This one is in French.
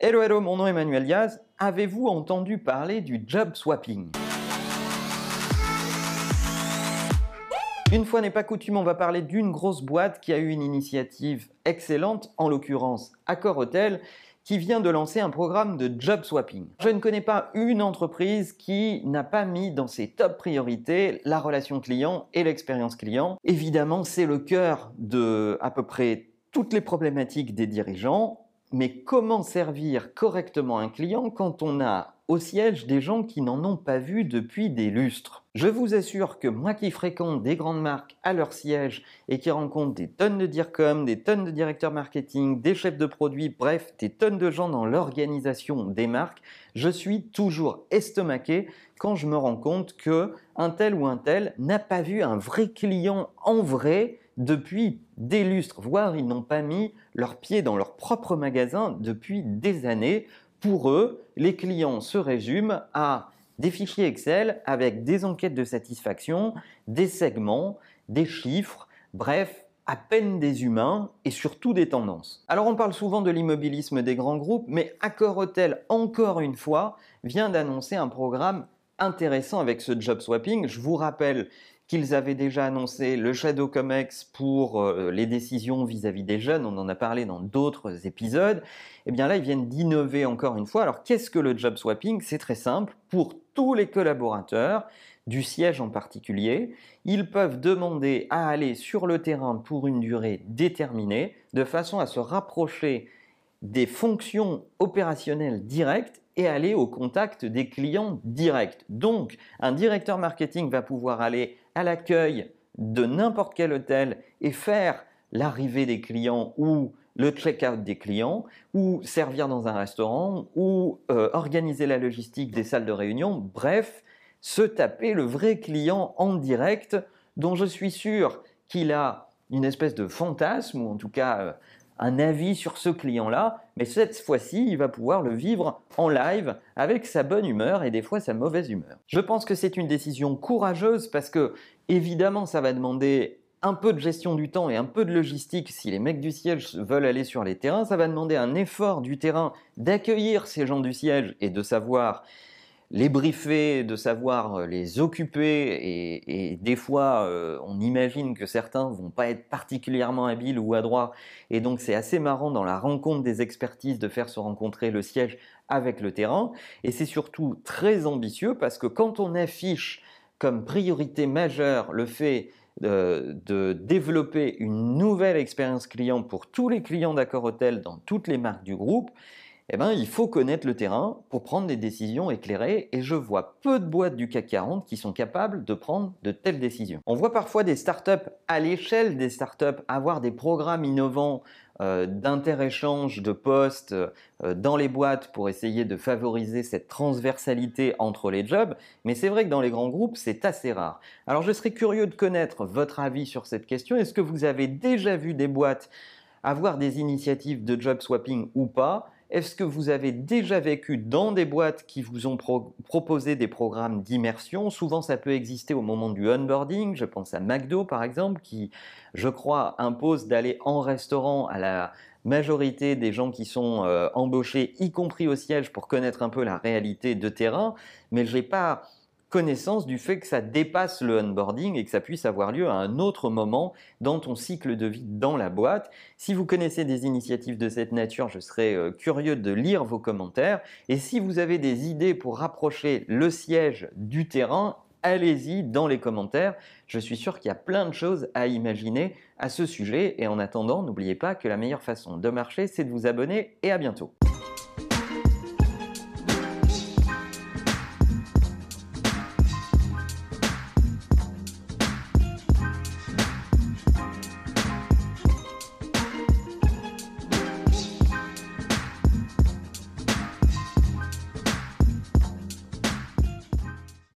Hello, hello, mon nom est Emmanuel Diaz. Avez-vous entendu parler du job swapping? Une fois n'est pas coutume, on va parler d'une grosse boîte qui a eu une initiative excellente, en l'occurrence Accor Hotel, qui vient de lancer un programme de job swapping. Je ne connais pas une entreprise qui n'a pas mis dans ses top priorités la relation client et l'expérience client. Évidemment, c'est le cœur de à peu près toutes les problématiques des dirigeants mais comment servir correctement un client quand on a au siège des gens qui n'en ont pas vu depuis des lustres? Je vous assure que moi qui fréquente des grandes marques à leur siège et qui rencontre des tonnes de DIRCOM, des tonnes de directeurs marketing, des chefs de produits, bref, des tonnes de gens dans l'organisation des marques, je suis toujours estomaqué quand je me rends compte que un tel ou un tel n'a pas vu un vrai client en vrai depuis des lustres, voire ils n'ont pas mis leurs pieds dans leur propre magasin depuis des années. Pour eux, les clients se résument à des fichiers Excel avec des enquêtes de satisfaction, des segments, des chiffres, bref, à peine des humains et surtout des tendances. Alors on parle souvent de l'immobilisme des grands groupes, mais Accor Hotel, encore une fois, vient d'annoncer un programme intéressant avec ce job swapping. Je vous rappelle qu'ils avaient déjà annoncé le Shadow Comex pour euh, les décisions vis-à-vis des jeunes, on en a parlé dans d'autres épisodes, et eh bien là ils viennent d'innover encore une fois. Alors qu'est-ce que le job swapping? C'est très simple, pour tous les collaborateurs, du siège en particulier, ils peuvent demander à aller sur le terrain pour une durée déterminée, de façon à se rapprocher des fonctions opérationnelles directes et aller au contact des clients directs. Donc, un directeur marketing va pouvoir aller à l'accueil de n'importe quel hôtel et faire l'arrivée des clients ou le check-out des clients, ou servir dans un restaurant, ou euh, organiser la logistique des salles de réunion, bref, se taper le vrai client en direct dont je suis sûr qu'il a une espèce de fantasme, ou en tout cas euh, un avis sur ce client-là, mais cette fois-ci, il va pouvoir le vivre en live avec sa bonne humeur et des fois sa mauvaise humeur. Je pense que c'est une décision courageuse parce que, évidemment, ça va demander un peu de gestion du temps et un peu de logistique si les mecs du siège veulent aller sur les terrains. Ça va demander un effort du terrain d'accueillir ces gens du siège et de savoir les briefer, de savoir euh, les occuper, et, des fois, euh, on imagine que certains vont pas être particulièrement habiles ou adroits, et donc c'est assez marrant dans la rencontre des expertises de faire se rencontrer le siège avec le terrain, et c'est surtout très ambitieux parce que quand on affiche comme priorité majeure le fait de, de, développer une nouvelle expérience client pour tous les clients d'Accor Hotel dans toutes les marques du groupe, eh ben, il faut connaître le terrain pour prendre des décisions éclairées et je vois peu de boîtes du CAC 40 qui sont capables de prendre de telles décisions. On voit parfois des startups à l'échelle des startups avoir des programmes innovants euh, d'inter-échange de postes euh, dans les boîtes pour essayer de favoriser cette transversalité entre les jobs, mais c'est vrai que dans les grands groupes, c'est assez rare. Alors je serais curieux de connaître votre avis sur cette question. Est-ce que vous avez déjà vu des boîtes avoir des initiatives de job swapping ou pas? Est-ce que vous avez déjà vécu dans des boîtes qui vous ont proposé des programmes d'immersion? Souvent, ça peut exister au moment du onboarding. Je pense à McDo, par exemple, qui, je crois, impose d'aller en restaurant à la majorité des gens qui sont euh, embauchés, y compris au siège, pour connaître un peu la réalité de terrain. Mais je n'ai pas connaissance du fait que ça dépasse le onboarding et que ça puisse avoir lieu à un autre moment dans ton cycle de vie dans la boîte. Si vous connaissez des initiatives de cette nature, je serais euh, curieux de lire vos commentaires. Et si vous avez des idées pour rapprocher le siège du terrain, allez-y dans les commentaires. Je suis sûr qu'il y a plein de choses à imaginer à ce sujet. Et en attendant, n'oubliez pas que la meilleure façon de marcher, c'est de vous abonner et à bientôt.